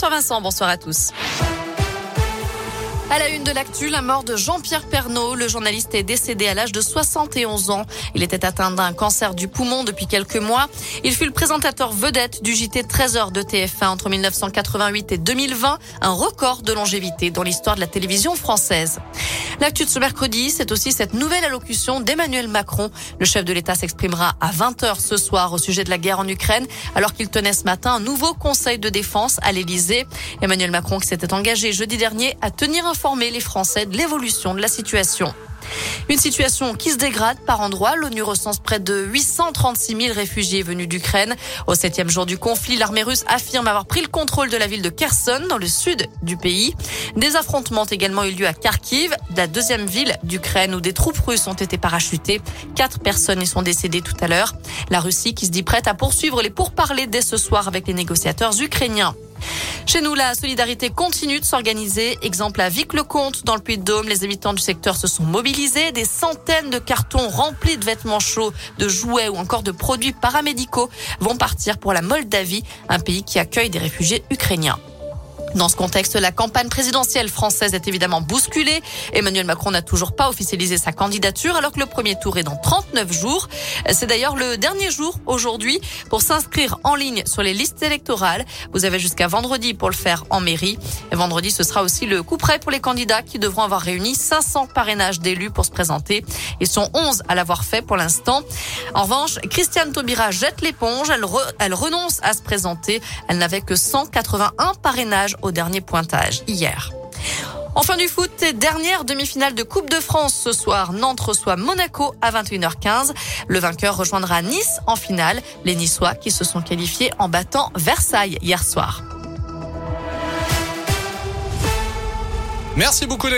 Bonsoir Vincent, bonsoir à tous. À la une de l'actu, la mort de Jean-Pierre Pernaud. Le journaliste est décédé à l'âge de 71 ans. Il était atteint d'un cancer du poumon depuis quelques mois. Il fut le présentateur vedette du JT 13h de TF1 entre 1988 et 2020, un record de longévité dans l'histoire de la télévision française. L'actu de ce mercredi, c'est aussi cette nouvelle allocution d'Emmanuel Macron. Le chef de l'État s'exprimera à 20h ce soir au sujet de la guerre en Ukraine, alors qu'il tenait ce matin un nouveau conseil de défense à l'Élysée. Emmanuel Macron qui s'était engagé jeudi dernier à tenir informer les Français de l'évolution de la situation. Une situation qui se dégrade par endroits. L'ONU recense près de 836 000 réfugiés venus d'Ukraine. Au septième jour du conflit, l'armée russe affirme avoir pris le contrôle de la ville de Kherson, dans le sud du pays. Des affrontements ont également eu lieu à Kharkiv, la deuxième ville d'Ukraine où des troupes russes ont été parachutées. Quatre personnes y sont décédées tout à l'heure. La Russie qui se dit prête à poursuivre les pourparlers dès ce soir avec les négociateurs ukrainiens. Chez nous, la solidarité continue de s'organiser. Exemple à Vic-le-Comte, dans le Puy-de-Dôme, les habitants du secteur se sont mobilisés. Des centaines de cartons remplis de vêtements chauds, de jouets ou encore de produits paramédicaux vont partir pour la Moldavie, un pays qui accueille des réfugiés ukrainiens. Dans ce contexte, la campagne présidentielle française est évidemment bousculée. Emmanuel Macron n'a toujours pas officialisé sa candidature alors que le premier tour est dans 39 jours. C'est d'ailleurs le dernier jour aujourd'hui pour s'inscrire en ligne sur les listes électorales. Vous avez jusqu'à vendredi pour le faire en mairie. Et vendredi, ce sera aussi le coup prêt pour les candidats qui devront avoir réuni 500 parrainages d'élus pour se présenter. Ils sont 11 à l'avoir fait pour l'instant. En revanche, Christiane Taubira jette l'éponge. Elle renonce à se présenter. Elle n'avait que 181 parrainages au dernier pointage hier. En fin du foot, dernière demi-finale de Coupe de France ce soir. Nantes reçoit Monaco à 21h15. Le vainqueur rejoindra Nice en finale. Les Niçois qui se sont qualifiés en battant Versailles hier soir. Merci beaucoup